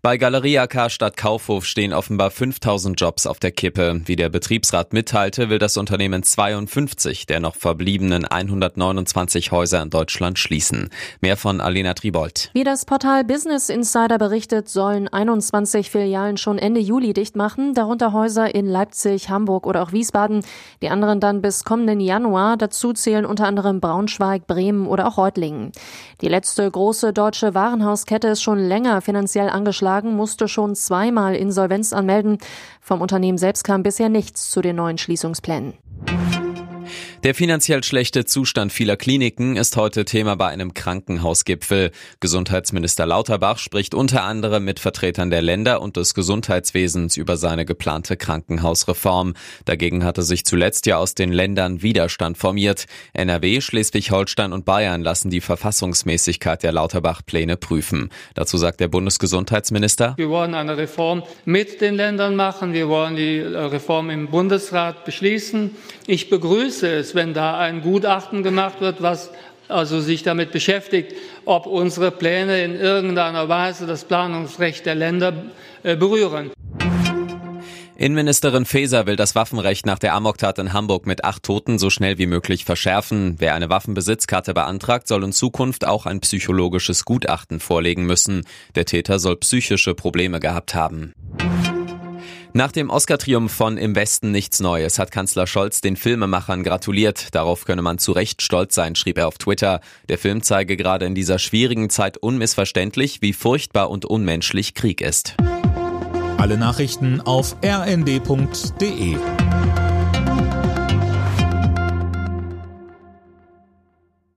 Bei Galeria Karstadt Kaufhof stehen offenbar 5000 Jobs auf der Kippe. Wie der Betriebsrat mitteilte, will das Unternehmen 52 der noch verbliebenen 129 Häuser in Deutschland schließen. Mehr von Alena Tribold. Wie das Portal Business Insider berichtet, sollen 21 Filialen schon Ende Juli dicht machen, darunter Häuser in Leipzig, Hamburg oder auch Wiesbaden. Die anderen dann bis kommenden Januar. Dazu zählen unter anderem Braunschweig, Bremen oder auch Reutlingen. Die letzte große deutsche Warenhauskette ist schon länger finanziell angeschlossen angeschlagen, musste schon zweimal Insolvenz anmelden. Vom Unternehmen selbst kam bisher nichts zu den neuen Schließungsplänen. Der finanziell schlechte Zustand vieler Kliniken ist heute Thema bei einem Krankenhausgipfel. Gesundheitsminister Lauterbach spricht unter anderem mit Vertretern der Länder und des Gesundheitswesens über seine geplante Krankenhausreform. Dagegen hatte sich zuletzt ja aus den Ländern Widerstand formiert. NRW, Schleswig-Holstein und Bayern lassen die Verfassungsmäßigkeit der Lauterbach-Pläne prüfen. Dazu sagt der Bundesgesundheitsminister. Wir wollen eine Reform mit den Ländern machen. Wir wollen die Reform im Bundesrat beschließen. Ich begrüße es, ist, wenn da ein Gutachten gemacht wird, was also sich damit beschäftigt, ob unsere Pläne in irgendeiner Weise das Planungsrecht der Länder äh, berühren. Innenministerin Faeser will das Waffenrecht nach der Amoktat in Hamburg mit acht Toten so schnell wie möglich verschärfen. Wer eine Waffenbesitzkarte beantragt, soll in Zukunft auch ein psychologisches Gutachten vorlegen müssen. Der Täter soll psychische Probleme gehabt haben. Nach dem Oscar-Triumph von Im Westen nichts Neues hat Kanzler Scholz den Filmemachern gratuliert. Darauf könne man zu Recht stolz sein, schrieb er auf Twitter. Der Film zeige gerade in dieser schwierigen Zeit unmissverständlich, wie furchtbar und unmenschlich Krieg ist. Alle Nachrichten auf rnd.de